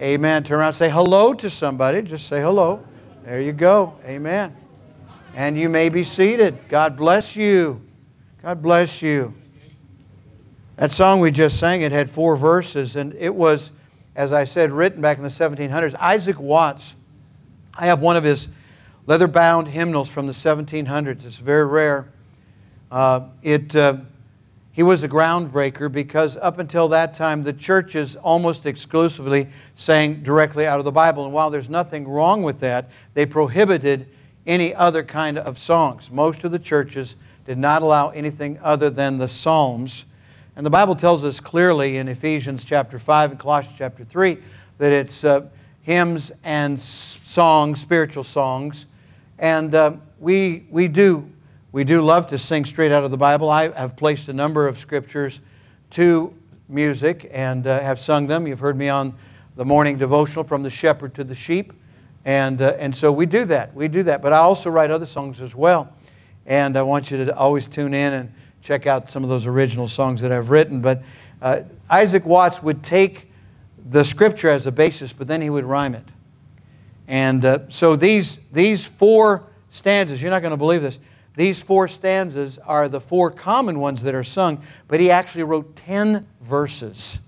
Amen. Turn around say hello to somebody. Just say hello. There you go. Amen. And you may be seated. God bless you. God bless you. That song we just sang, it had four verses, and it was, as I said, written back in the 1700s. Isaac Watts, I have one of his leather bound hymnals from the 1700s. It's very rare. Uh, it, uh, he was a groundbreaker because up until that time, the churches almost exclusively sang directly out of the Bible. And while there's nothing wrong with that, they prohibited any other kind of songs. Most of the churches did not allow anything other than the Psalms. And the Bible tells us clearly in Ephesians chapter 5 and Colossians chapter 3 that it's uh, hymns and songs, spiritual songs. And uh, we, we do we do love to sing straight out of the Bible. I have placed a number of scriptures to music and uh, have sung them. You've heard me on the morning devotional from the shepherd to the sheep. And, uh, and so we do that. We do that. But I also write other songs as well. And I want you to always tune in and check out some of those original songs that I've written. But uh, Isaac Watts would take the scripture as a basis, but then he would rhyme it. And uh, so these, these four stanzas, you're not going to believe this, these four stanzas are the four common ones that are sung, but he actually wrote 10 verses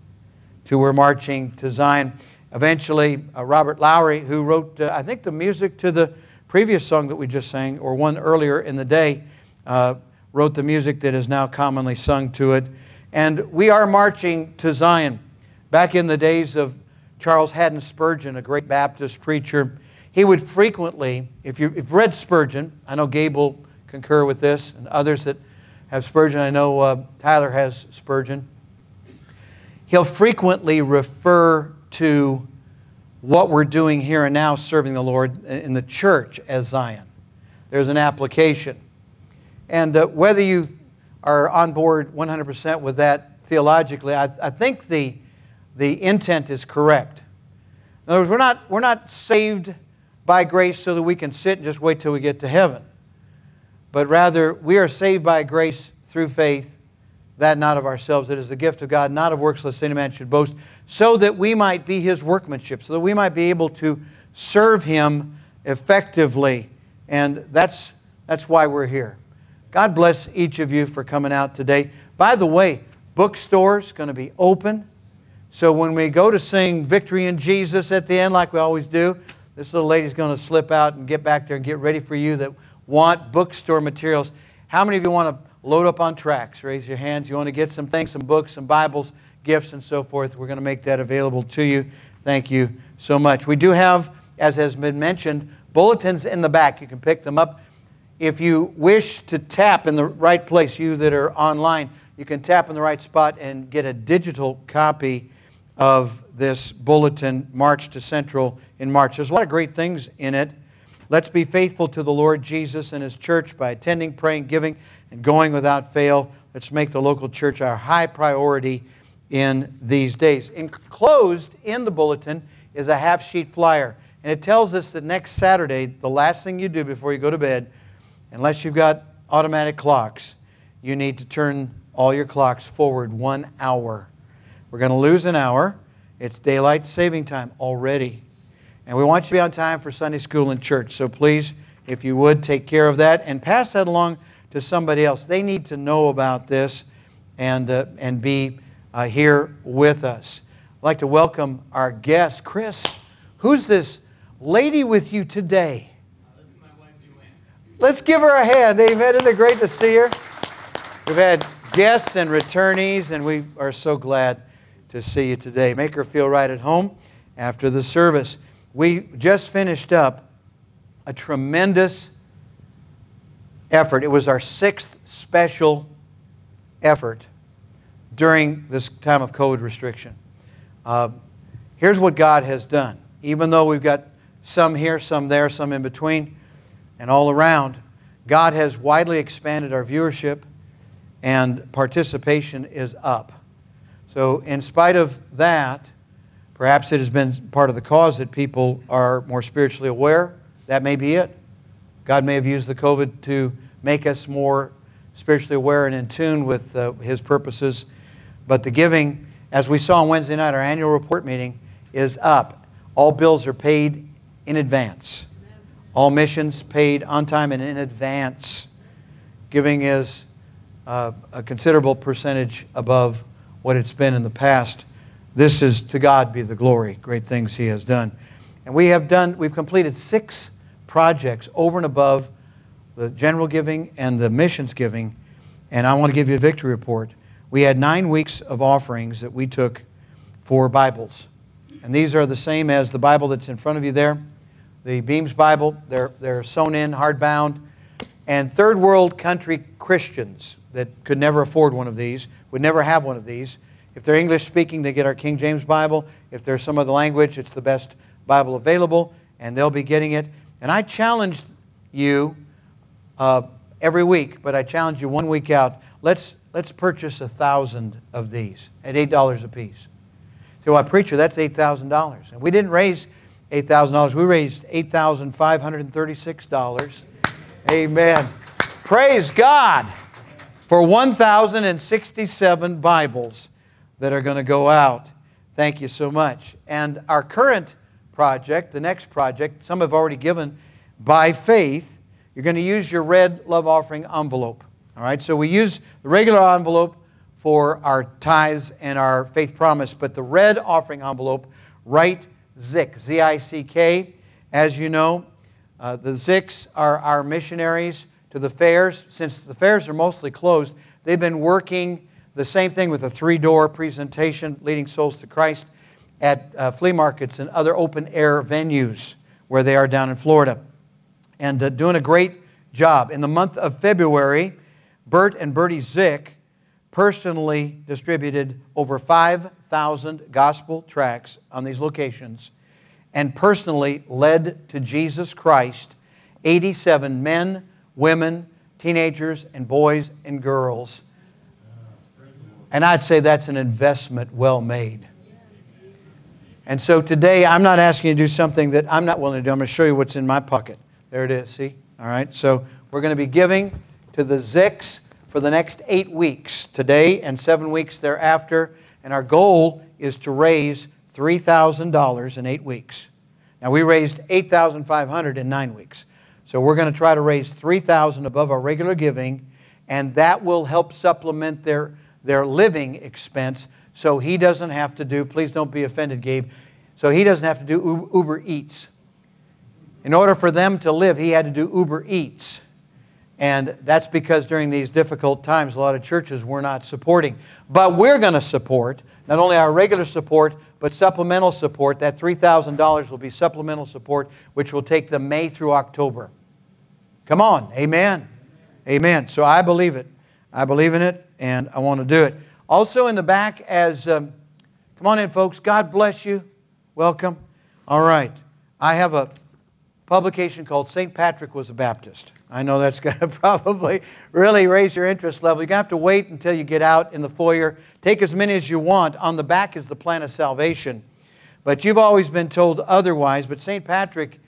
to We're Marching to Zion. Eventually, uh, Robert Lowry, who wrote, uh, I think, the music to the previous song that we just sang, or one earlier in the day, uh, wrote the music that is now commonly sung to it. And we are marching to Zion. Back in the days of Charles Haddon Spurgeon, a great Baptist preacher, he would frequently, if you've read Spurgeon, I know Gabe'll concur with this, and others that have Spurgeon. I know uh, Tyler has Spurgeon. He'll frequently refer to what we're doing here and now serving the Lord in the church as Zion. There's an application. And uh, whether you are on board 100% with that theologically, I, I think the, the intent is correct. In other words, we're not, we're not saved by grace so that we can sit and just wait till we get to heaven but rather we are saved by grace through faith, that not of ourselves. It is the gift of God, not of works, lest any man should boast, so that we might be his workmanship, so that we might be able to serve him effectively. And that's, that's why we're here. God bless each of you for coming out today. By the way, bookstore's going to be open. So when we go to sing Victory in Jesus at the end, like we always do, this little lady's going to slip out and get back there and get ready for you that want bookstore materials. How many of you want to load up on tracks? Raise your hands. You want to get some things, some books, some Bibles, gifts, and so forth. We're going to make that available to you. Thank you so much. We do have, as has been mentioned, bulletins in the back. You can pick them up. If you wish to tap in the right place, you that are online, you can tap in the right spot and get a digital copy of this bulletin, March to Central in March. There's a lot of great things in it. Let's be faithful to the Lord Jesus and His church by attending, praying, giving, and going without fail. Let's make the local church our high priority in these days. Enclosed in the bulletin is a half sheet flyer, and it tells us that next Saturday, the last thing you do before you go to bed, unless you've got automatic clocks, you need to turn all your clocks forward one hour. We're going to lose an hour. It's daylight saving time already. And we want you to be on time for Sunday school and church. So please, if you would, take care of that and pass that along to somebody else. They need to know about this and, uh, and be uh, here with us. I'd like to welcome our guest, Chris. Who's this lady with you today? This is my wife, Joanne. Let's give her a hand. Amen. Isn't it great to see her? We've had guests and returnees, and we are so glad to see you today. Make her feel right at home after the service. We just finished up a tremendous effort. It was our sixth special effort during this time of COVID restriction. Uh, here's what God has done. Even though we've got some here, some there, some in between, and all around, God has widely expanded our viewership and participation is up. So, in spite of that, Perhaps it has been part of the cause that people are more spiritually aware. That may be it. God may have used the COVID to make us more spiritually aware and in tune with uh, His purposes. But the giving, as we saw on Wednesday night, our annual report meeting, is up. All bills are paid in advance. All missions paid on time and in advance. Giving is uh, a considerable percentage above what it's been in the past. This is to God be the glory, great things He has done. And we have done, we've completed six projects over and above the general giving and the missions giving. And I want to give you a victory report. We had nine weeks of offerings that we took for Bibles. And these are the same as the Bible that's in front of you there. The Beams Bible, they're, they're sewn in, hardbound. And third world country Christians that could never afford one of these would never have one of these. If they're English speaking, they get our King James Bible. If there's some other language, it's the best Bible available, and they'll be getting it. And I challenged you uh, every week, but I challenge you one week out. Let's, let's purchase a thousand of these at $8 a piece. So, a preacher, that's $8,000. And we didn't raise $8,000, we raised $8,536. Amen. Praise God for 1,067 Bibles that are going to go out. Thank you so much. And our current project, the next project, some have already given by faith. You're going to use your red love offering envelope. All right, so we use the regular envelope for our tithes and our faith promise, but the red offering envelope, write ZIC, Z I C K. As you know, uh, the ZICs are our missionaries to the fairs. Since the fairs are mostly closed, they've been working the same thing with a three door presentation, leading souls to Christ, at uh, flea markets and other open air venues where they are down in Florida. And uh, doing a great job. In the month of February, Bert and Bertie Zick personally distributed over 5,000 gospel tracts on these locations and personally led to Jesus Christ 87 men, women, teenagers, and boys and girls and I'd say that's an investment well made. And so today, I'm not asking you to do something that I'm not willing to do. I'm going to show you what's in my pocket. There it is, see? All right, so we're going to be giving to the Zics for the next eight weeks, today and seven weeks thereafter. And our goal is to raise $3,000 in eight weeks. Now, we raised $8,500 in nine weeks. So we're going to try to raise $3,000 above our regular giving, and that will help supplement their their living expense so he doesn't have to do, please don't be offended, Gabe, so he doesn't have to do Uber Eats. In order for them to live, he had to do Uber Eats. And that's because during these difficult times, a lot of churches were not supporting. But we're going to support not only our regular support, but supplemental support. That $3,000 will be supplemental support, which will take them May through October. Come on, amen. Amen. So I believe it. I believe in it and I want to do it. Also, in the back, as um, come on in, folks. God bless you. Welcome. All right. I have a publication called St. Patrick Was a Baptist. I know that's going to probably really raise your interest level. You're going to have to wait until you get out in the foyer. Take as many as you want. On the back is the plan of salvation. But you've always been told otherwise. But St. Patrick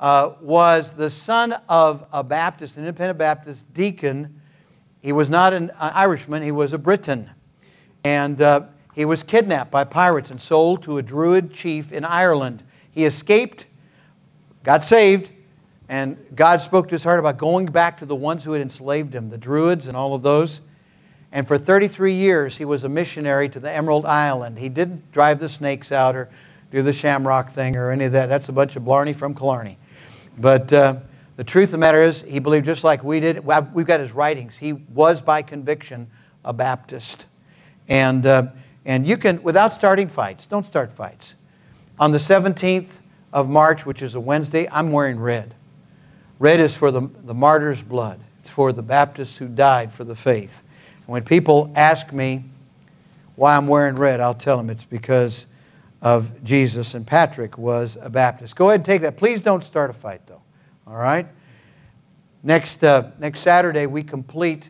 uh, was the son of a Baptist, an independent Baptist deacon he was not an Irishman, he was a Briton. And uh, he was kidnapped by pirates and sold to a Druid chief in Ireland. He escaped, got saved, and God spoke to his heart about going back to the ones who had enslaved him, the Druids and all of those. And for 33 years, he was a missionary to the Emerald Island. He didn't drive the snakes out or do the shamrock thing or any of that. That's a bunch of blarney from Killarney. But uh, the truth of the matter is, he believed just like we did. We've got his writings. He was by conviction a Baptist. And, uh, and you can, without starting fights, don't start fights. On the 17th of March, which is a Wednesday, I'm wearing red. Red is for the, the martyr's blood, it's for the Baptists who died for the faith. And when people ask me why I'm wearing red, I'll tell them it's because of Jesus, and Patrick was a Baptist. Go ahead and take that. Please don't start a fight, though. All right? Next, uh, next Saturday, we complete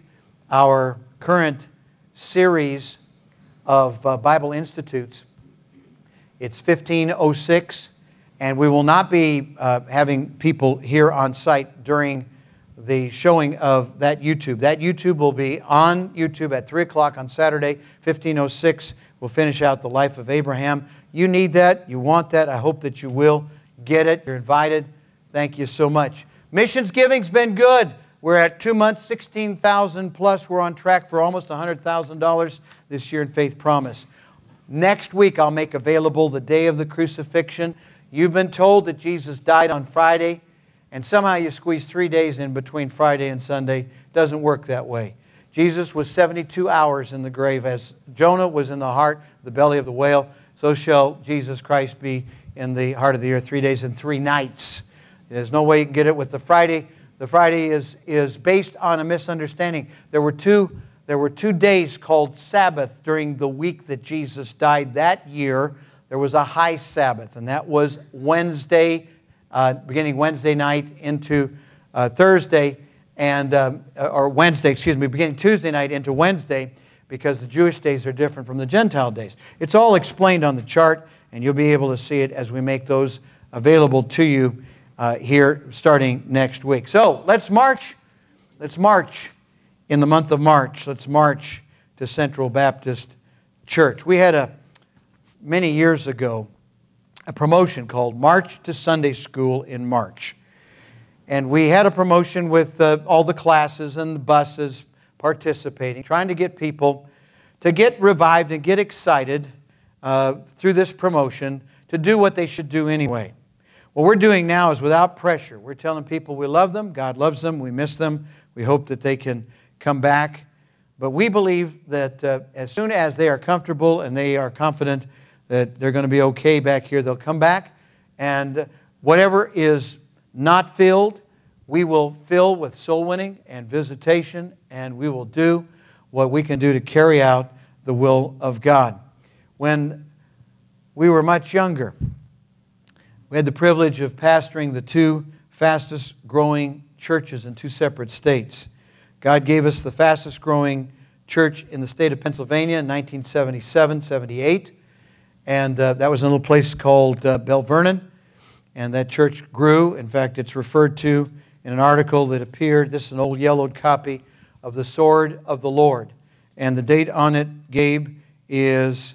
our current series of uh, Bible Institutes. It's 1506, and we will not be uh, having people here on site during the showing of that YouTube. That YouTube will be on YouTube at 3 o'clock on Saturday, 1506. We'll finish out the life of Abraham. You need that. You want that. I hope that you will get it. You're invited. Thank you so much. Missions giving's been good. We're at two months, 16,000 plus. We're on track for almost $100,000 this year in Faith Promise. Next week, I'll make available the day of the crucifixion. You've been told that Jesus died on Friday, and somehow you squeeze three days in between Friday and Sunday. Doesn't work that way. Jesus was 72 hours in the grave. As Jonah was in the heart, the belly of the whale, so shall Jesus Christ be in the heart of the earth three days and three nights. There's no way you can get it with the Friday the Friday is, is based on a misunderstanding. There were, two, there were two days called Sabbath during the week that Jesus died. That year, there was a high Sabbath, and that was Wednesday, uh, beginning Wednesday night into uh, Thursday, and, um, or Wednesday, excuse me, beginning Tuesday night into Wednesday, because the Jewish days are different from the Gentile days. It's all explained on the chart, and you'll be able to see it as we make those available to you uh, here starting next week. So let's march. Let's march in the month of March. Let's march to Central Baptist Church. We had a many years ago a promotion called March to Sunday School in March. And we had a promotion with uh, all the classes and the buses participating, trying to get people to get revived and get excited uh, through this promotion to do what they should do anyway. What we're doing now is without pressure. We're telling people we love them, God loves them, we miss them, we hope that they can come back. But we believe that uh, as soon as they are comfortable and they are confident that they're going to be okay back here, they'll come back. And whatever is not filled, we will fill with soul winning and visitation, and we will do what we can do to carry out the will of God. When we were much younger, we had the privilege of pastoring the two fastest growing churches in two separate states. God gave us the fastest growing church in the state of Pennsylvania in 1977 78. And uh, that was in a little place called uh, Belle Vernon. And that church grew. In fact, it's referred to in an article that appeared. This is an old yellowed copy of The Sword of the Lord. And the date on it, Gabe, is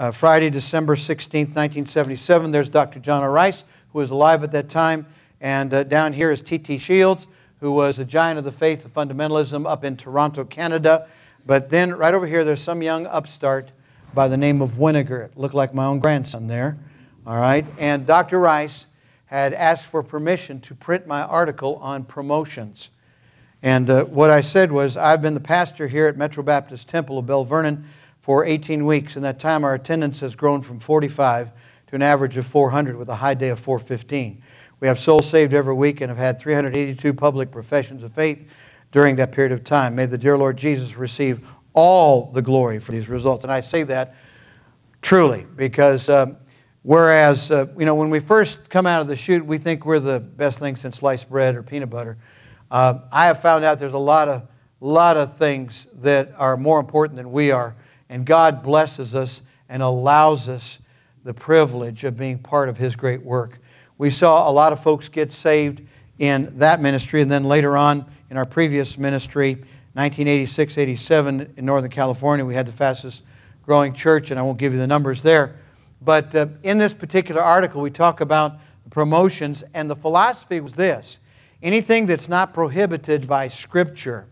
uh, Friday, December 16, 1977. There's Dr. John. Rice, who was alive at that time. And uh, down here is T.T. Shields, who was a giant of the faith of fundamentalism up in Toronto, Canada. But then right over here, there's some young upstart by the name of Winiger. It looked like my own grandson there. All right. And Dr. Rice had asked for permission to print my article on promotions. And uh, what I said was, I've been the pastor here at Metro Baptist Temple of Belle Vernon for 18 weeks. In that time, our attendance has grown from 45 to an average of 400 with a high day of 415. We have souls saved every week and have had 382 public professions of faith during that period of time. May the dear Lord Jesus receive all the glory for these results. And I say that truly because um, whereas, uh, you know, when we first come out of the chute, we think we're the best thing since sliced bread or peanut butter. Uh, I have found out there's a lot of, lot of things that are more important than we are and God blesses us and allows us the privilege of being part of His great work. We saw a lot of folks get saved in that ministry, and then later on in our previous ministry, 1986 87 in Northern California, we had the fastest growing church, and I won't give you the numbers there. But uh, in this particular article, we talk about promotions, and the philosophy was this anything that's not prohibited by Scripture,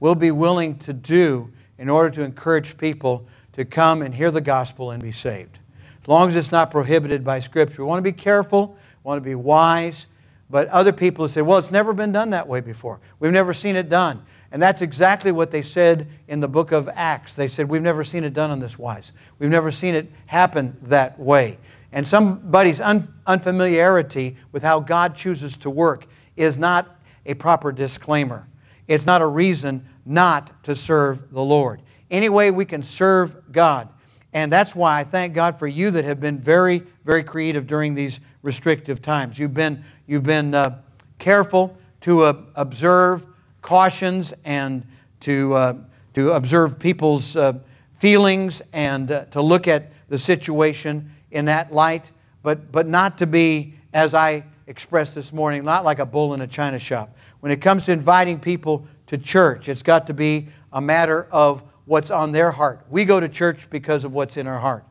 we'll be willing to do in order to encourage people to come and hear the gospel and be saved. As long as it's not prohibited by Scripture. We want to be careful, we want to be wise, but other people say, well, it's never been done that way before. We've never seen it done. And that's exactly what they said in the book of Acts. They said, We've never seen it done on this wise. We've never seen it happen that way. And somebody's un- unfamiliarity with how God chooses to work is not a proper disclaimer. It's not a reason not to serve the Lord. Any way we can serve God. And that's why I thank God for you that have been very, very creative during these restrictive times. You've been, you've been uh, careful to uh, observe cautions and to, uh, to observe people's uh, feelings and uh, to look at the situation in that light, but, but not to be, as I expressed this morning, not like a bull in a china shop. When it comes to inviting people to church. It's got to be a matter of what's on their heart. We go to church because of what's in our heart.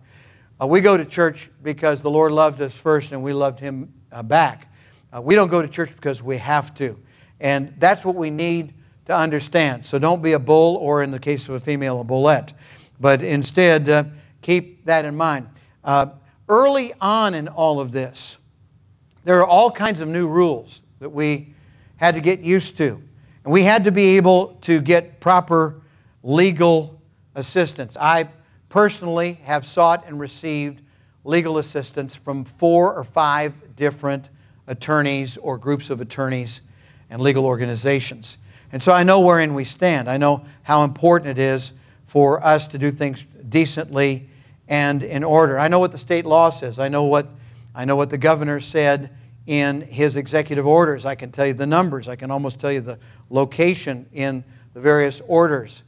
Uh, we go to church because the Lord loved us first and we loved Him uh, back. Uh, we don't go to church because we have to. And that's what we need to understand. So don't be a bull, or in the case of a female, a bullette. But instead, uh, keep that in mind. Uh, early on in all of this, there are all kinds of new rules that we had to get used to. And we had to be able to get proper legal assistance. I personally have sought and received legal assistance from four or five different attorneys or groups of attorneys and legal organizations. And so I know wherein we stand. I know how important it is for us to do things decently and in order. I know what the state law says. I know what, I know what the governor said in his executive orders. I can tell you the numbers. I can almost tell you the location in the various orders.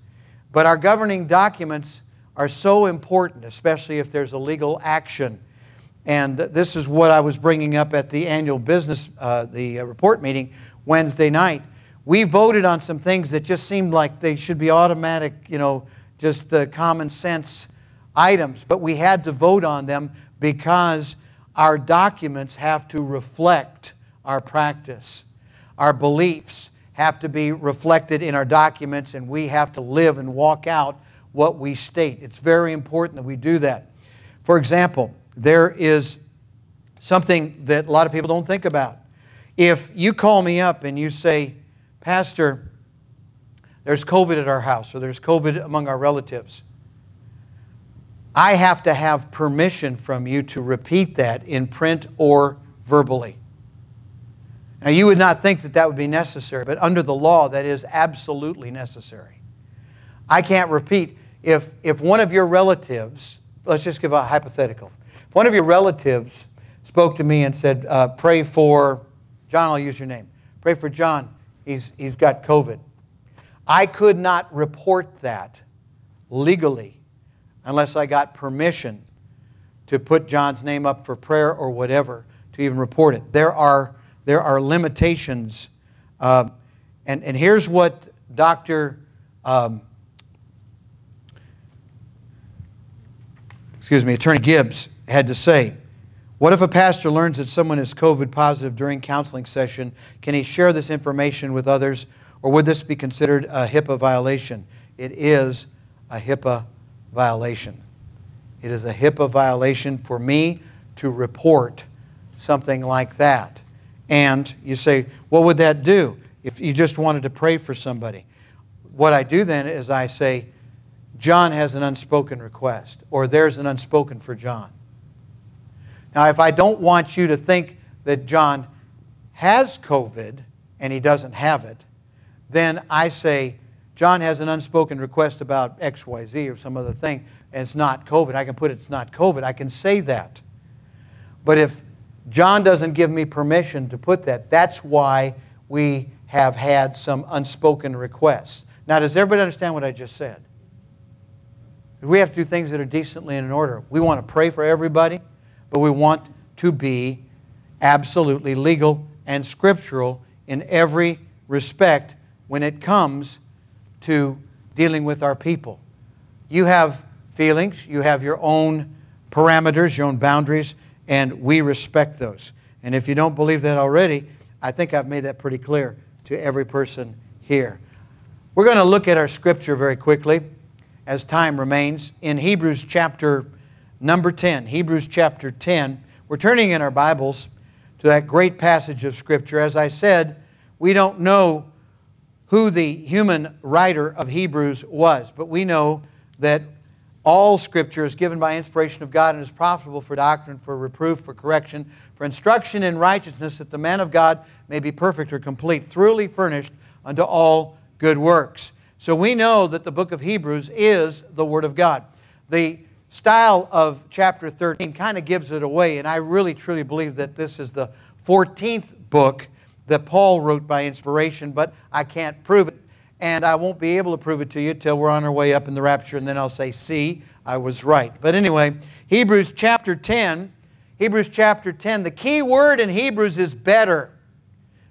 But our governing documents are so important, especially if there's a legal action. And this is what I was bringing up at the annual business, uh, the uh, report meeting Wednesday night. We voted on some things that just seemed like they should be automatic, you know, just the common sense items, but we had to vote on them because our documents have to reflect our practice. Our beliefs have to be reflected in our documents, and we have to live and walk out what we state. It's very important that we do that. For example, there is something that a lot of people don't think about. If you call me up and you say, Pastor, there's COVID at our house, or there's COVID among our relatives, I have to have permission from you to repeat that in print or verbally. Now, you would not think that that would be necessary, but under the law, that is absolutely necessary. I can't repeat. If, if one of your relatives, let's just give a hypothetical. If one of your relatives spoke to me and said, uh, Pray for John, I'll use your name. Pray for John. He's, he's got COVID. I could not report that legally unless I got permission to put John's name up for prayer or whatever to even report it. There are, there are limitations. Uh, and, and here's what Dr. Um, excuse me, Attorney Gibbs had to say. What if a pastor learns that someone is COVID positive during counseling session? Can he share this information with others, or would this be considered a HIPAA violation? It is a HIPAA violation. It is a HIPAA violation for me to report something like that. And you say, what would that do if you just wanted to pray for somebody? What I do then is I say, John has an unspoken request, or there's an unspoken for John. Now, if I don't want you to think that John has COVID and he doesn't have it, then I say, John has an unspoken request about XYZ or some other thing, and it's not COVID. I can put it's not COVID. I can say that. But if John doesn't give me permission to put that, that's why we have had some unspoken requests. Now, does everybody understand what I just said? We have to do things that are decently and in order. We want to pray for everybody, but we want to be absolutely legal and scriptural in every respect when it comes to dealing with our people. You have feelings, you have your own parameters, your own boundaries, and we respect those. And if you don't believe that already, I think I've made that pretty clear to every person here. We're going to look at our scripture very quickly as time remains in Hebrews chapter number 10. Hebrews chapter 10. We're turning in our Bibles to that great passage of scripture. As I said, we don't know who the human writer of Hebrews was, but we know that all Scripture is given by inspiration of God and is profitable for doctrine, for reproof, for correction, for instruction in righteousness, that the man of God may be perfect or complete, thoroughly furnished unto all good works. So we know that the book of Hebrews is the Word of God. The style of chapter 13 kind of gives it away, and I really truly believe that this is the 14th book that Paul wrote by inspiration, but I can't prove it. And I won't be able to prove it to you till we're on our way up in the rapture, and then I'll say, See, I was right. But anyway, Hebrews chapter 10. Hebrews chapter 10. The key word in Hebrews is better.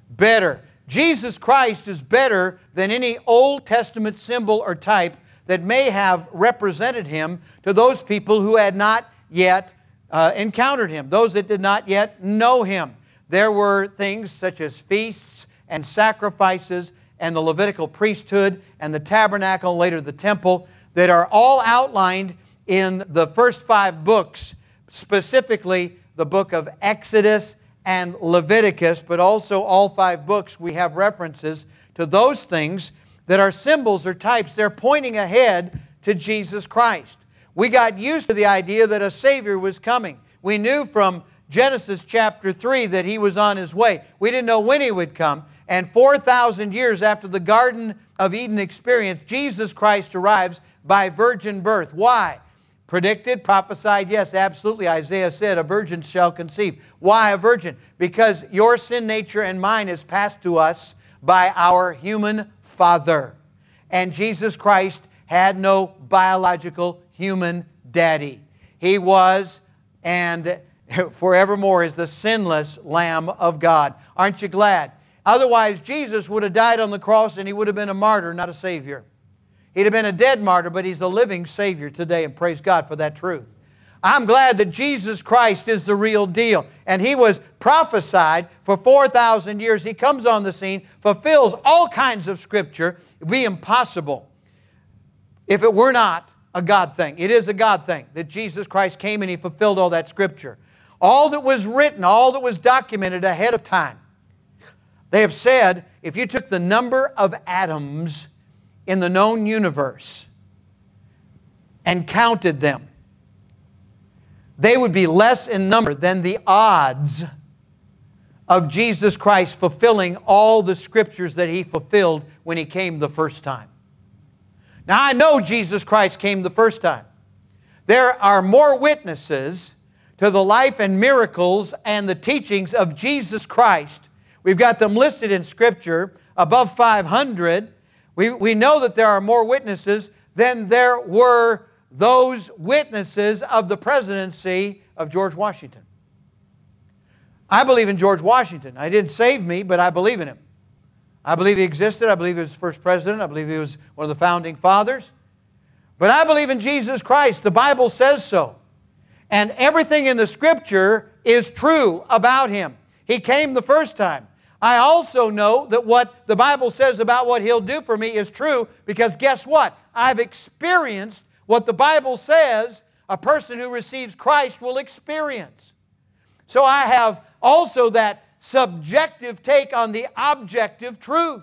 Better. Jesus Christ is better than any Old Testament symbol or type that may have represented him to those people who had not yet uh, encountered him, those that did not yet know him. There were things such as feasts and sacrifices and the Levitical priesthood and the tabernacle, later the temple, that are all outlined in the first five books, specifically the book of Exodus and Leviticus, but also all five books, we have references to those things that are symbols or types. They're pointing ahead to Jesus Christ. We got used to the idea that a Savior was coming. We knew from Genesis chapter 3 that He was on His way. We didn't know when He would come. And 4,000 years after the Garden of Eden experience, Jesus Christ arrives by virgin birth. Why? Predicted, prophesied, yes, absolutely. Isaiah said, A virgin shall conceive. Why a virgin? Because your sin nature and mine is passed to us by our human father. And Jesus Christ had no biological human daddy. He was and forevermore is the sinless Lamb of God. Aren't you glad? Otherwise, Jesus would have died on the cross and he would have been a martyr, not a Savior. He'd have been a dead martyr, but he's a living Savior today, and praise God for that truth. I'm glad that Jesus Christ is the real deal. And he was prophesied for 4,000 years. He comes on the scene, fulfills all kinds of scripture. It would be impossible if it were not a God thing. It is a God thing that Jesus Christ came and he fulfilled all that scripture. All that was written, all that was documented ahead of time. They have said if you took the number of atoms in the known universe and counted them, they would be less in number than the odds of Jesus Christ fulfilling all the scriptures that he fulfilled when he came the first time. Now, I know Jesus Christ came the first time. There are more witnesses to the life and miracles and the teachings of Jesus Christ. We've got them listed in Scripture, above 500. We, we know that there are more witnesses than there were those witnesses of the presidency of George Washington. I believe in George Washington. I didn't save me, but I believe in him. I believe he existed. I believe he was the first president. I believe he was one of the founding fathers. But I believe in Jesus Christ. The Bible says so. And everything in the Scripture is true about him. He came the first time. I also know that what the Bible says about what He'll do for me is true because guess what? I've experienced what the Bible says a person who receives Christ will experience. So I have also that subjective take on the objective truth.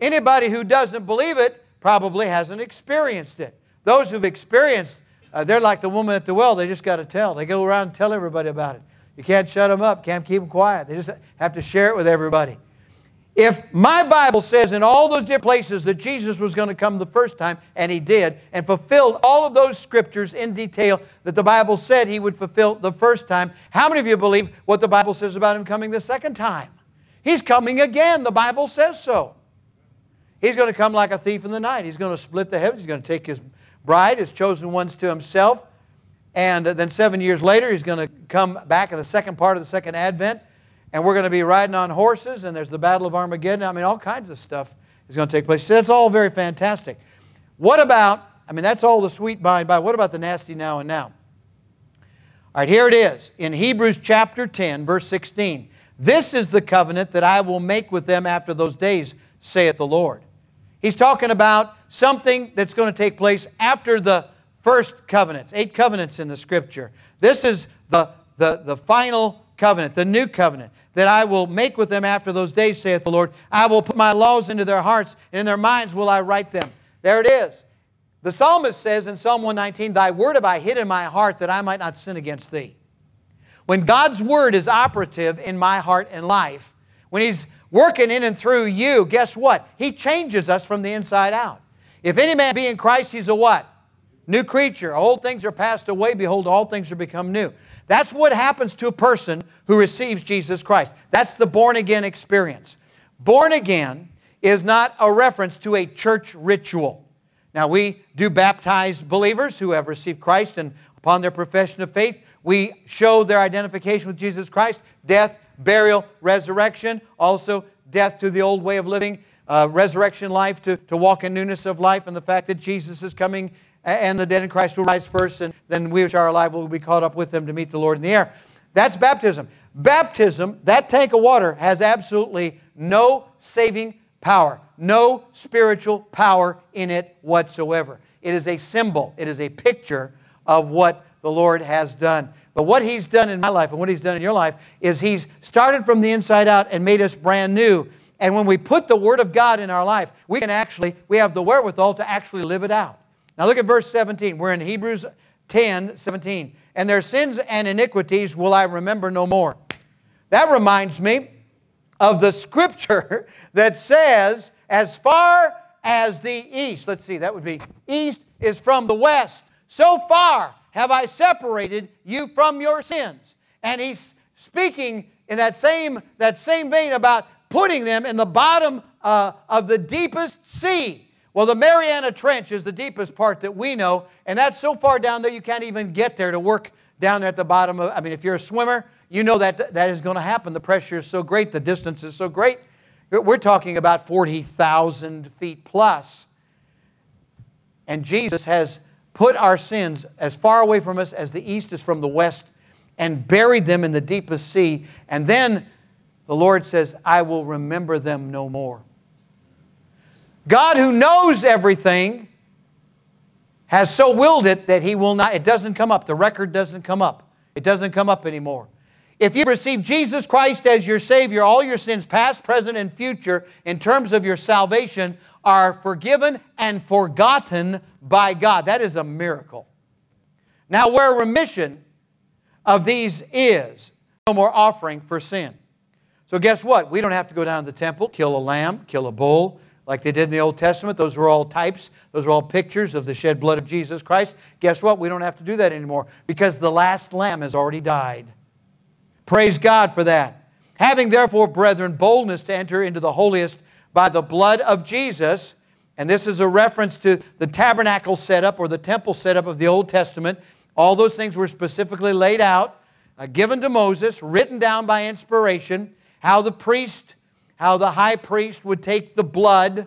Anybody who doesn't believe it probably hasn't experienced it. Those who've experienced, uh, they're like the woman at the well, they just got to tell. They go around and tell everybody about it. You can't shut them up, can't keep them quiet. They just have to share it with everybody. If my Bible says in all those different places that Jesus was going to come the first time, and he did, and fulfilled all of those scriptures in detail that the Bible said he would fulfill the first time, how many of you believe what the Bible says about him coming the second time? He's coming again. The Bible says so. He's going to come like a thief in the night. He's going to split the heavens. He's going to take his bride, his chosen ones to himself. And then seven years later, he's going to come back in the second part of the second advent. And we're going to be riding on horses, and there's the Battle of Armageddon. I mean, all kinds of stuff is going to take place. So that's all very fantastic. What about, I mean, that's all the sweet by and by. What about the nasty now and now? All right, here it is in Hebrews chapter 10, verse 16. This is the covenant that I will make with them after those days, saith the Lord. He's talking about something that's going to take place after the first covenants, eight covenants in the scripture. This is the, the, the final covenant, the new covenant that I will make with them after those days, saith the Lord. I will put my laws into their hearts, and in their minds will I write them. There it is. The psalmist says in Psalm 119, Thy word have I hid in my heart that I might not sin against thee. When God's word is operative in my heart and life, when He's working in and through you, guess what? He changes us from the inside out. If any man be in Christ, he's a what? New creature. Old things are passed away. Behold, all things are become new. That's what happens to a person who receives Jesus Christ. That's the born again experience. Born again is not a reference to a church ritual. Now, we do baptize believers who have received Christ, and upon their profession of faith, we show their identification with Jesus Christ death, burial, resurrection, also death to the old way of living, uh, resurrection life to, to walk in newness of life, and the fact that Jesus is coming and the dead in Christ will rise first, and then we which are alive will be caught up with them to meet the Lord in the air. That's baptism. Baptism, that tank of water, has absolutely no saving power, no spiritual power in it whatsoever. It is a symbol, it is a picture of what the Lord has done. But what He's done in my life and what He's done in your life is He's started from the inside out and made us brand new. And when we put the Word of God in our life, we can actually, we have the wherewithal to actually live it out. Now look at verse 17. We're in Hebrews 10 17. And their sins and iniquities will I remember no more. That reminds me of the scripture that says, as far as the east, let's see, that would be east is from the west. So far have I separated you from your sins. And he's speaking in that same, that same vein about putting them in the bottom uh, of the deepest sea. Well, the Mariana Trench is the deepest part that we know, and that's so far down there you can't even get there to work down there at the bottom of I mean, if you're a swimmer, you know that that is going to happen. The pressure is so great, the distance is so great. We're talking about 40,000 feet plus. And Jesus has put our sins as far away from us as the east is from the west and buried them in the deepest sea. And then the Lord says, I will remember them no more. God, who knows everything, has so willed it that He will not, it doesn't come up. The record doesn't come up. It doesn't come up anymore. If you receive Jesus Christ as your Savior, all your sins, past, present, and future, in terms of your salvation, are forgiven and forgotten by God. That is a miracle. Now, where remission of these is, no more offering for sin. So, guess what? We don't have to go down to the temple, kill a lamb, kill a bull, like they did in the Old Testament. Those were all types, those were all pictures of the shed blood of Jesus Christ. Guess what? We don't have to do that anymore because the last lamb has already died. Praise God for that. Having therefore, brethren, boldness to enter into the holiest by the blood of Jesus, and this is a reference to the tabernacle setup or the temple setup of the Old Testament. All those things were specifically laid out, uh, given to Moses, written down by inspiration, how the priest how the high priest would take the blood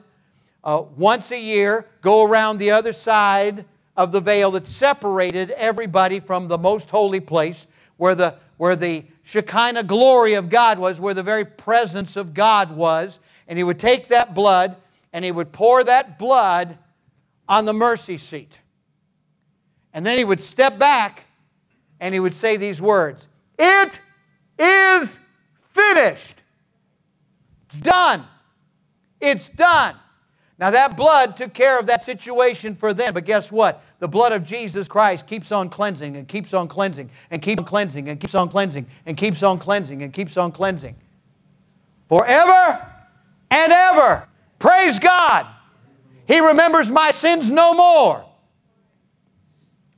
uh, once a year, go around the other side of the veil that separated everybody from the most holy place, where the, where the Shekinah glory of God was, where the very presence of God was. And he would take that blood and he would pour that blood on the mercy seat. And then he would step back and he would say these words It is finished. It's done. It's done. Now, that blood took care of that situation for them, but guess what? The blood of Jesus Christ keeps on cleansing and keeps on cleansing and keeps on cleansing and keeps on cleansing and keeps on cleansing and keeps on cleansing. Forever and ever. Praise God. He remembers my sins no more.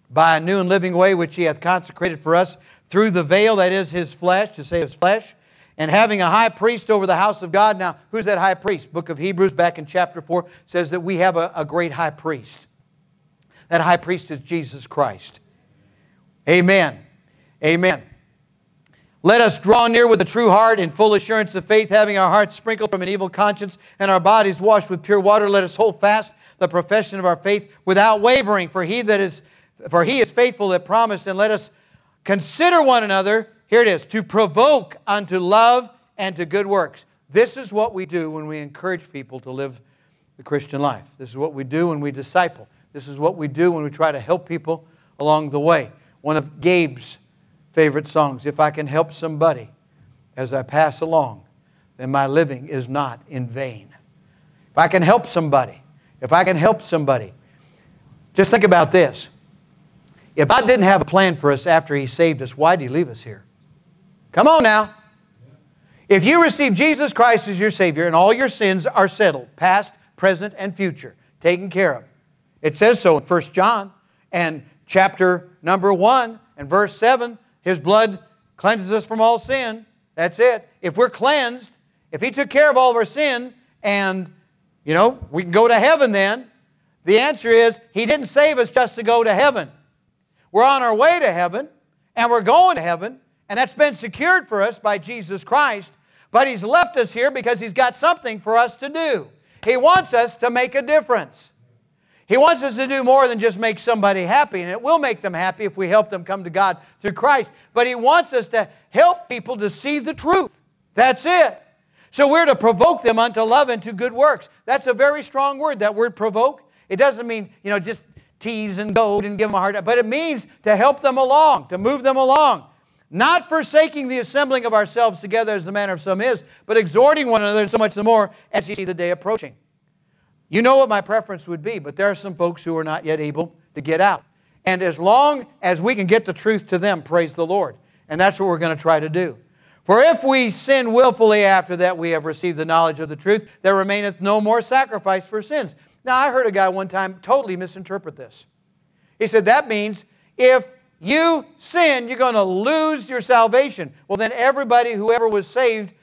By a new and living way which He hath consecrated for us through the veil that is His flesh, to say His flesh and having a high priest over the house of God. Now, who's that high priest? Book of Hebrews, back in chapter 4, says that we have a, a great high priest. That high priest is Jesus Christ. Amen. Amen. Let us draw near with a true heart in full assurance of faith, having our hearts sprinkled from an evil conscience and our bodies washed with pure water. Let us hold fast the profession of our faith without wavering, for he that is for he is faithful that promised, and let us consider one another here it is to provoke unto love and to good works. This is what we do when we encourage people to live the Christian life. This is what we do when we disciple. This is what we do when we try to help people along the way. One of Gabe's favorite songs If I can help somebody as I pass along, then my living is not in vain. If I can help somebody, if I can help somebody, just think about this. If God didn't have a plan for us after He saved us, why did He leave us here? Come on now. If you receive Jesus Christ as your Savior and all your sins are settled, past, present, and future, taken care of. It says so in 1 John and chapter number 1 and verse 7 His blood cleanses us from all sin. That's it. If we're cleansed, if He took care of all of our sin and, you know, we can go to heaven then, the answer is He didn't save us just to go to heaven. We're on our way to heaven and we're going to heaven and that's been secured for us by Jesus Christ. But He's left us here because He's got something for us to do. He wants us to make a difference. He wants us to do more than just make somebody happy, and it will make them happy if we help them come to God through Christ. But He wants us to help people to see the truth. That's it. So we're to provoke them unto love and to good works. That's a very strong word, that word provoke. It doesn't mean, you know, just tease and goad and give them a hard time, but it means to help them along, to move them along. Not forsaking the assembling of ourselves together as the manner of some is, but exhorting one another so much the more as you see the day approaching. You know what my preference would be, but there are some folks who are not yet able to get out. And as long as we can get the truth to them, praise the Lord. And that's what we're going to try to do. For if we sin willfully after that we have received the knowledge of the truth, there remaineth no more sacrifice for sins. Now, I heard a guy one time totally misinterpret this. He said, That means if you sin, you're going to lose your salvation. Well, then everybody who ever was saved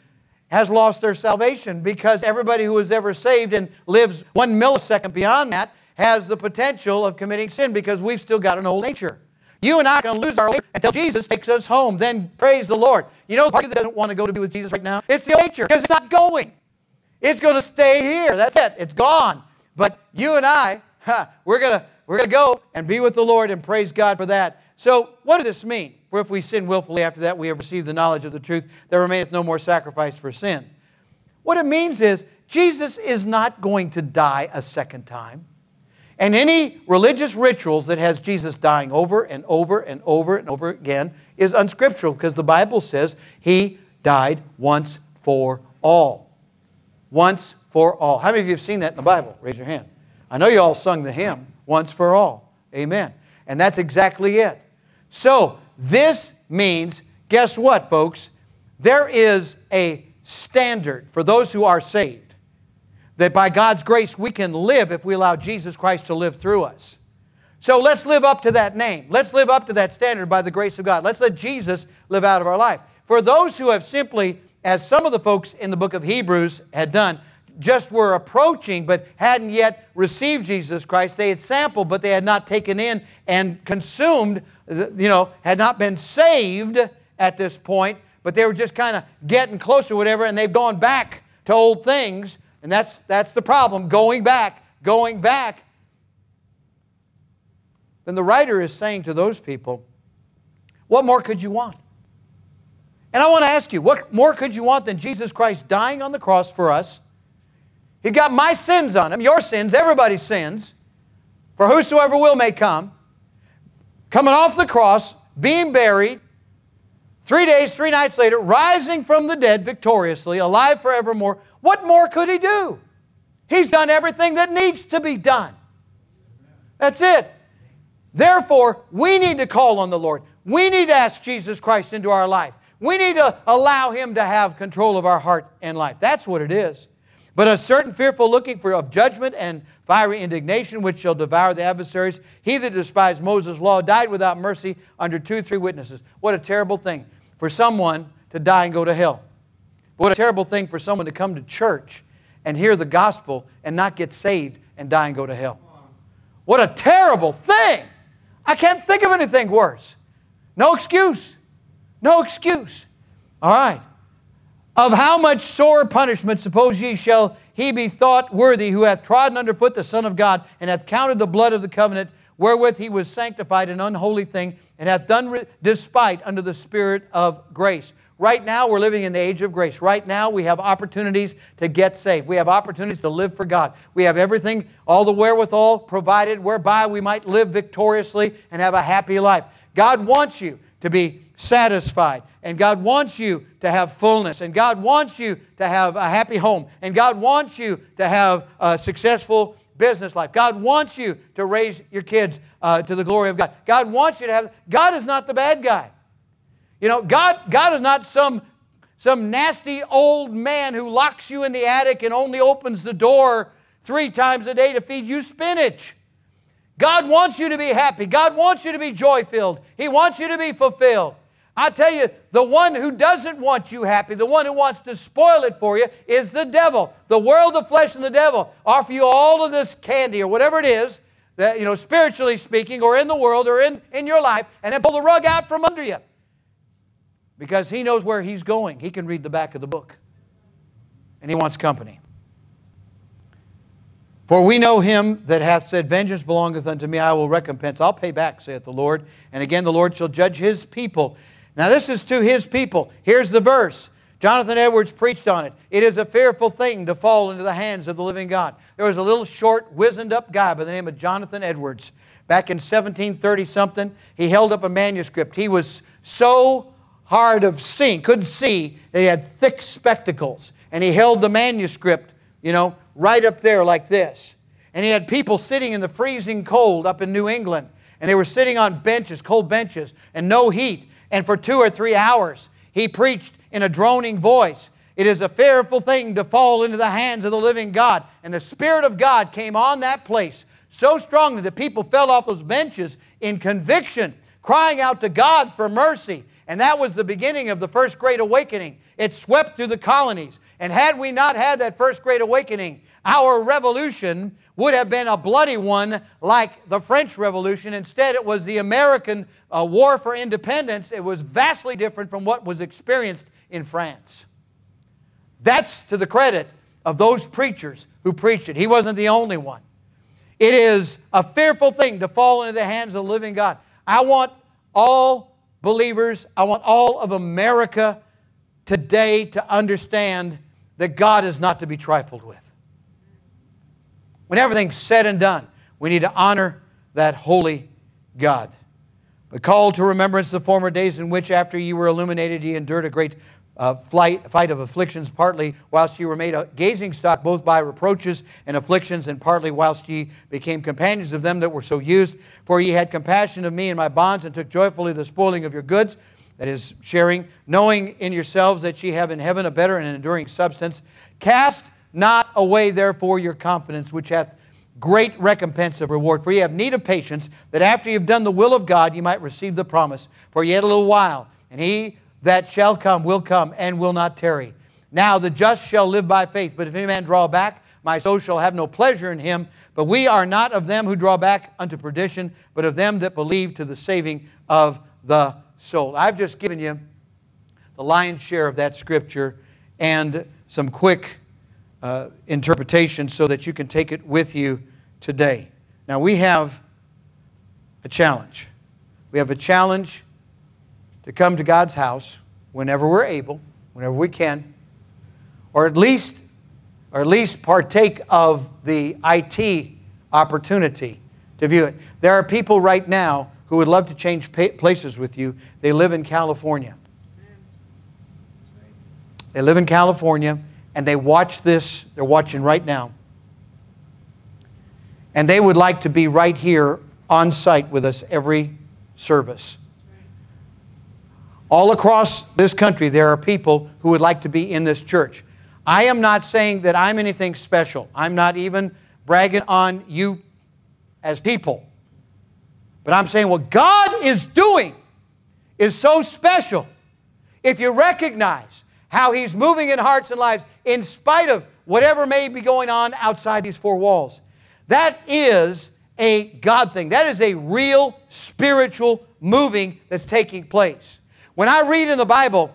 has lost their salvation because everybody who is ever saved and lives one millisecond beyond that has the potential of committing sin because we've still got an old nature. You and I are going to lose our way until Jesus takes us home. Then praise the Lord. You know the party that doesn't want to go to be with Jesus right now? It's the old nature because it's not going. It's going to stay here. That's it. It's gone. But you and I, we're going to we're going to go and be with the Lord and praise God for that. So, what does this mean? For if we sin willfully after that, we have received the knowledge of the truth, there remaineth no more sacrifice for sins. What it means is, Jesus is not going to die a second time. And any religious rituals that has Jesus dying over and over and over and over again is unscriptural because the Bible says he died once for all. Once for all. How many of you have seen that in the Bible? Raise your hand. I know you all sung the hymn, Once for All. Amen. And that's exactly it. So, this means, guess what, folks? There is a standard for those who are saved that by God's grace we can live if we allow Jesus Christ to live through us. So let's live up to that name. Let's live up to that standard by the grace of God. Let's let Jesus live out of our life. For those who have simply, as some of the folks in the book of Hebrews had done, just were approaching but hadn't yet received Jesus Christ. They had sampled, but they had not taken in and consumed, you know, had not been saved at this point, but they were just kind of getting closer, whatever, and they've gone back to old things. And that's, that's the problem going back, going back. Then the writer is saying to those people, What more could you want? And I want to ask you, what more could you want than Jesus Christ dying on the cross for us? He got my sins on him, your sins, everybody's sins, for whosoever will may come. Coming off the cross, being buried, three days, three nights later, rising from the dead victoriously, alive forevermore. What more could he do? He's done everything that needs to be done. That's it. Therefore, we need to call on the Lord. We need to ask Jesus Christ into our life. We need to allow Him to have control of our heart and life. That's what it is. But a certain fearful looking for of judgment and fiery indignation which shall devour the adversaries. He that despised Moses' law died without mercy under two, three witnesses. What a terrible thing for someone to die and go to hell. What a terrible thing for someone to come to church and hear the gospel and not get saved and die and go to hell. What a terrible thing! I can't think of anything worse. No excuse. No excuse. All right. Of how much sore punishment, suppose ye, shall he be thought worthy who hath trodden under foot the Son of God, and hath counted the blood of the covenant wherewith he was sanctified an unholy thing, and hath done re- despite under the Spirit of grace. Right now, we're living in the age of grace. Right now, we have opportunities to get saved. We have opportunities to live for God. We have everything, all the wherewithal provided whereby we might live victoriously and have a happy life. God wants you to be satisfied. And God wants you to have fullness. And God wants you to have a happy home. And God wants you to have a successful business life. God wants you to raise your kids uh, to the glory of God. God wants you to have, God is not the bad guy. You know, God, God is not some, some nasty old man who locks you in the attic and only opens the door three times a day to feed you spinach. God wants you to be happy. God wants you to be joy filled. He wants you to be fulfilled. I tell you, the one who doesn't want you happy, the one who wants to spoil it for you, is the devil. The world, the flesh, and the devil offer you all of this candy or whatever it is, that, you know, spiritually speaking, or in the world, or in, in your life, and then pull the rug out from under you. Because he knows where he's going. He can read the back of the book. And he wants company. For we know him that hath said, Vengeance belongeth unto me, I will recompense. I'll pay back, saith the Lord. And again, the Lord shall judge his people. Now, this is to his people. Here's the verse. Jonathan Edwards preached on it. It is a fearful thing to fall into the hands of the living God. There was a little short, wizened up guy by the name of Jonathan Edwards. Back in 1730 something, he held up a manuscript. He was so hard of seeing, couldn't see, that he had thick spectacles. And he held the manuscript, you know, right up there like this. And he had people sitting in the freezing cold up in New England. And they were sitting on benches, cold benches, and no heat. And for two or three hours, he preached in a droning voice. It is a fearful thing to fall into the hands of the living God. And the Spirit of God came on that place so strongly that people fell off those benches in conviction, crying out to God for mercy. And that was the beginning of the first great awakening. It swept through the colonies. And had we not had that first great awakening, our revolution would have been a bloody one like the French Revolution. Instead, it was the American uh, War for Independence. It was vastly different from what was experienced in France. That's to the credit of those preachers who preached it. He wasn't the only one. It is a fearful thing to fall into the hands of the living God. I want all believers, I want all of America today to understand that God is not to be trifled with. When everything's said and done, we need to honor that holy God. But call to remembrance the former days in which, after ye were illuminated, ye endured a great uh, flight, fight of afflictions, partly whilst ye were made a gazing stock both by reproaches and afflictions, and partly whilst ye became companions of them that were so used. For ye had compassion of me and my bonds, and took joyfully the spoiling of your goods, that is, sharing, knowing in yourselves that ye have in heaven a better and enduring substance. Cast not away, therefore, your confidence, which hath great recompense of reward. For ye have need of patience, that after ye have done the will of God, ye might receive the promise. For yet a little while, and he that shall come will come and will not tarry. Now the just shall live by faith, but if any man draw back, my soul shall have no pleasure in him. But we are not of them who draw back unto perdition, but of them that believe to the saving of the soul. I've just given you the lion's share of that scripture and some quick uh, interpretation so that you can take it with you today. Now, we have a challenge. We have a challenge to come to God's house whenever we're able, whenever we can, or at least, or at least partake of the IT opportunity to view it. There are people right now who would love to change places with you. They live in California. They live in California and they watch this, they're watching right now. And they would like to be right here on site with us every service. All across this country, there are people who would like to be in this church. I am not saying that I'm anything special. I'm not even bragging on you as people. But I'm saying what God is doing is so special. If you recognize how He's moving in hearts and lives in spite of whatever may be going on outside these four walls. That is a God thing. That is a real spiritual moving that's taking place. When I read in the Bible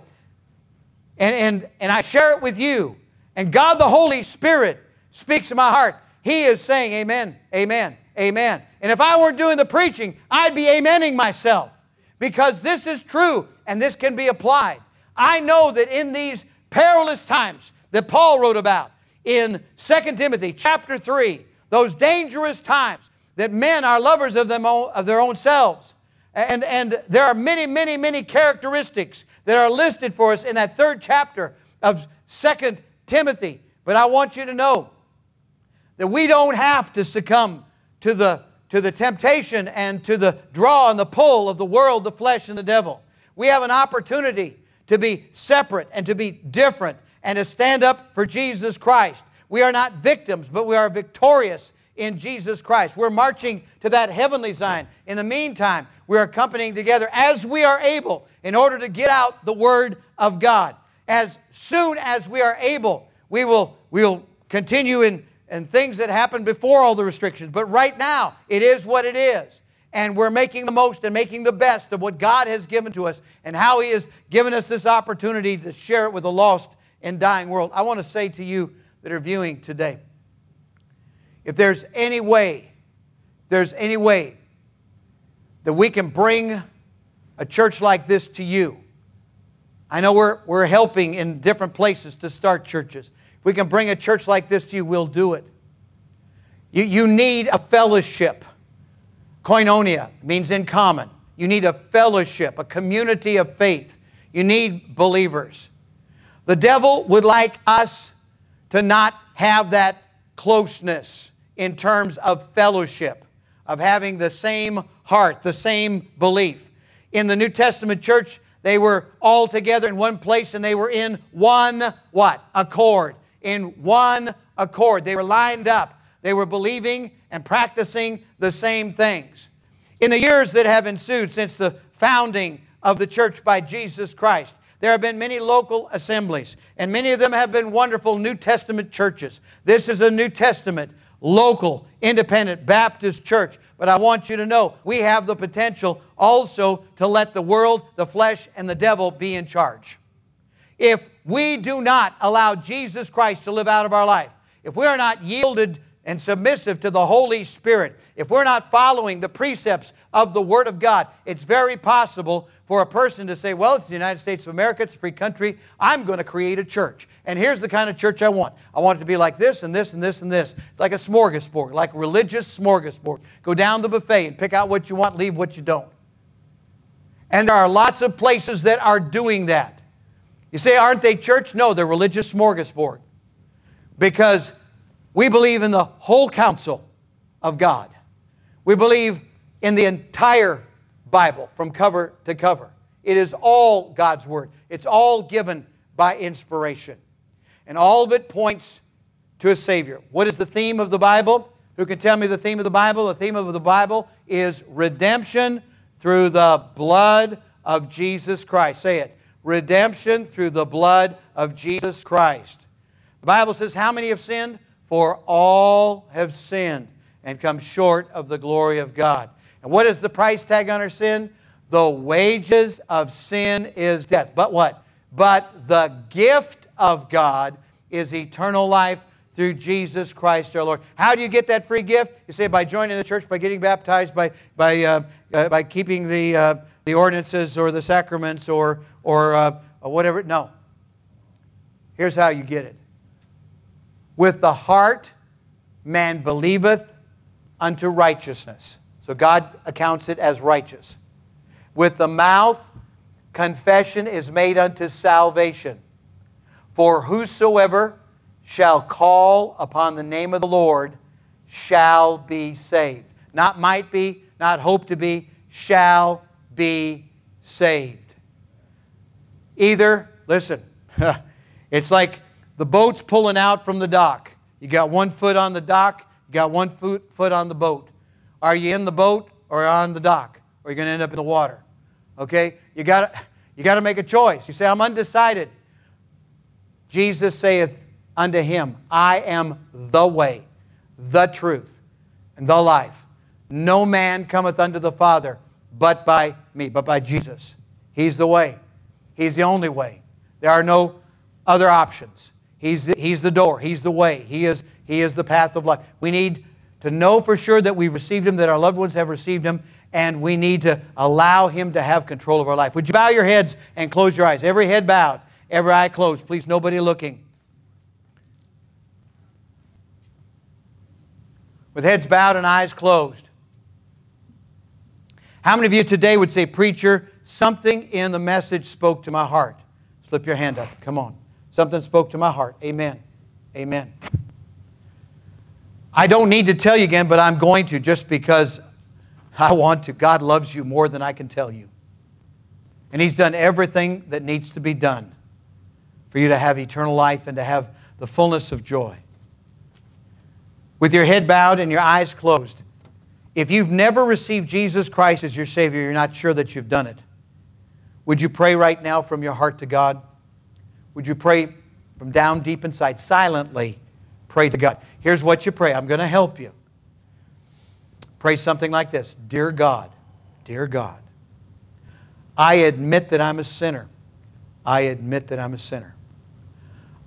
and, and, and I share it with you, and God the Holy Spirit speaks to my heart, He is saying, Amen, Amen, Amen. And if I weren't doing the preaching, I'd be amening myself because this is true and this can be applied. I know that in these perilous times that Paul wrote about in 2 Timothy chapter 3, those dangerous times that men are lovers of, them of their own selves. And, and there are many, many, many characteristics that are listed for us in that third chapter of 2 Timothy. But I want you to know that we don't have to succumb to the, to the temptation and to the draw and the pull of the world, the flesh, and the devil. We have an opportunity to be separate and to be different and to stand up for Jesus Christ. We are not victims, but we are victorious in Jesus Christ. We're marching to that heavenly Zion. In the meantime, we're accompanying together as we are able in order to get out the Word of God. As soon as we are able, we will we'll continue in, in things that happened before all the restrictions. But right now, it is what it is and we're making the most and making the best of what God has given to us and how He has given us this opportunity to share it with a lost and dying world. I want to say to you that are viewing today if there's any way, there's any way that we can bring a church like this to you. I know we're, we're helping in different places to start churches. If we can bring a church like this to you, we'll do it. You, you need a fellowship. Koinonia means in common. You need a fellowship, a community of faith. You need believers. The devil would like us to not have that closeness in terms of fellowship, of having the same heart, the same belief. In the New Testament church, they were all together in one place and they were in one what? Accord. In one accord. They were lined up. They were believing and practicing the same things. In the years that have ensued since the founding of the church by Jesus Christ, there have been many local assemblies, and many of them have been wonderful New Testament churches. This is a New Testament, local, independent Baptist church. But I want you to know we have the potential also to let the world, the flesh, and the devil be in charge. If we do not allow Jesus Christ to live out of our life, if we are not yielded and submissive to the Holy Spirit, if we're not following the precepts of the Word of God, it's very possible for a person to say, Well, it's the United States of America, it's a free country, I'm going to create a church. And here's the kind of church I want I want it to be like this and this and this and this, like a smorgasbord, like a religious smorgasbord. Go down the buffet and pick out what you want, leave what you don't. And there are lots of places that are doing that. You say, Aren't they church? No, they're religious smorgasbord. Because we believe in the whole counsel of God. We believe in the entire Bible from cover to cover. It is all God's Word, it's all given by inspiration. And all of it points to a Savior. What is the theme of the Bible? Who can tell me the theme of the Bible? The theme of the Bible is redemption through the blood of Jesus Christ. Say it redemption through the blood of Jesus Christ. The Bible says, How many have sinned? For all have sinned and come short of the glory of God. And what is the price tag on our sin? The wages of sin is death. But what? But the gift of God is eternal life through Jesus Christ our Lord. How do you get that free gift? You say by joining the church, by getting baptized, by, by, uh, uh, by keeping the, uh, the ordinances or the sacraments or, or, uh, or whatever. No. Here's how you get it with the heart, man believeth unto righteousness. So God accounts it as righteous. With the mouth, confession is made unto salvation. For whosoever shall call upon the name of the Lord shall be saved. Not might be, not hope to be, shall be saved. Either, listen, it's like the boat's pulling out from the dock. You got one foot on the dock, you got one foot, foot on the boat. Are you in the boat or on the dock? Or are you going to end up in the water? Okay? You got you got to make a choice. You say, I'm undecided. Jesus saith unto him, I am the way, the truth, and the life. No man cometh unto the Father but by me, but by Jesus. He's the way. He's the only way. There are no other options. He's the, he's the door. He's the way. He is, he is the path of life. We need to know for sure that we've received Him, that our loved ones have received Him, and we need to allow Him to have control of our life. Would you bow your heads and close your eyes? Every head bowed, every eye closed. Please, nobody looking. With heads bowed and eyes closed. How many of you today would say, Preacher, something in the message spoke to my heart? Slip your hand up. Come on. Something spoke to my heart. Amen. Amen. I don't need to tell you again, but I'm going to just because I want to. God loves you more than I can tell you. And He's done everything that needs to be done for you to have eternal life and to have the fullness of joy. With your head bowed and your eyes closed, if you've never received Jesus Christ as your Savior, you're not sure that you've done it. Would you pray right now from your heart to God? Would you pray from down deep inside, silently pray to God? Here's what you pray I'm going to help you. Pray something like this Dear God, dear God, I admit that I'm a sinner. I admit that I'm a sinner.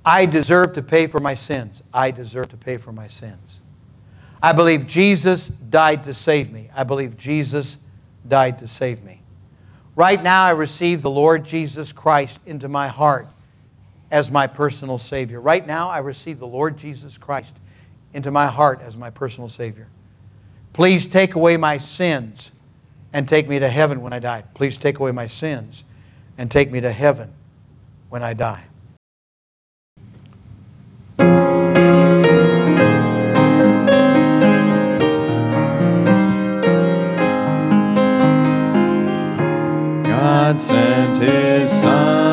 I deserve to pay for my sins. I deserve to pay for my sins. I believe Jesus died to save me. I believe Jesus died to save me. Right now, I receive the Lord Jesus Christ into my heart as my personal Savior. Right now, I receive the Lord Jesus Christ into my heart as my personal Savior. Please take away my sins and take me to heaven when I die. Please take away my sins and take me to heaven when I die. God sent his son.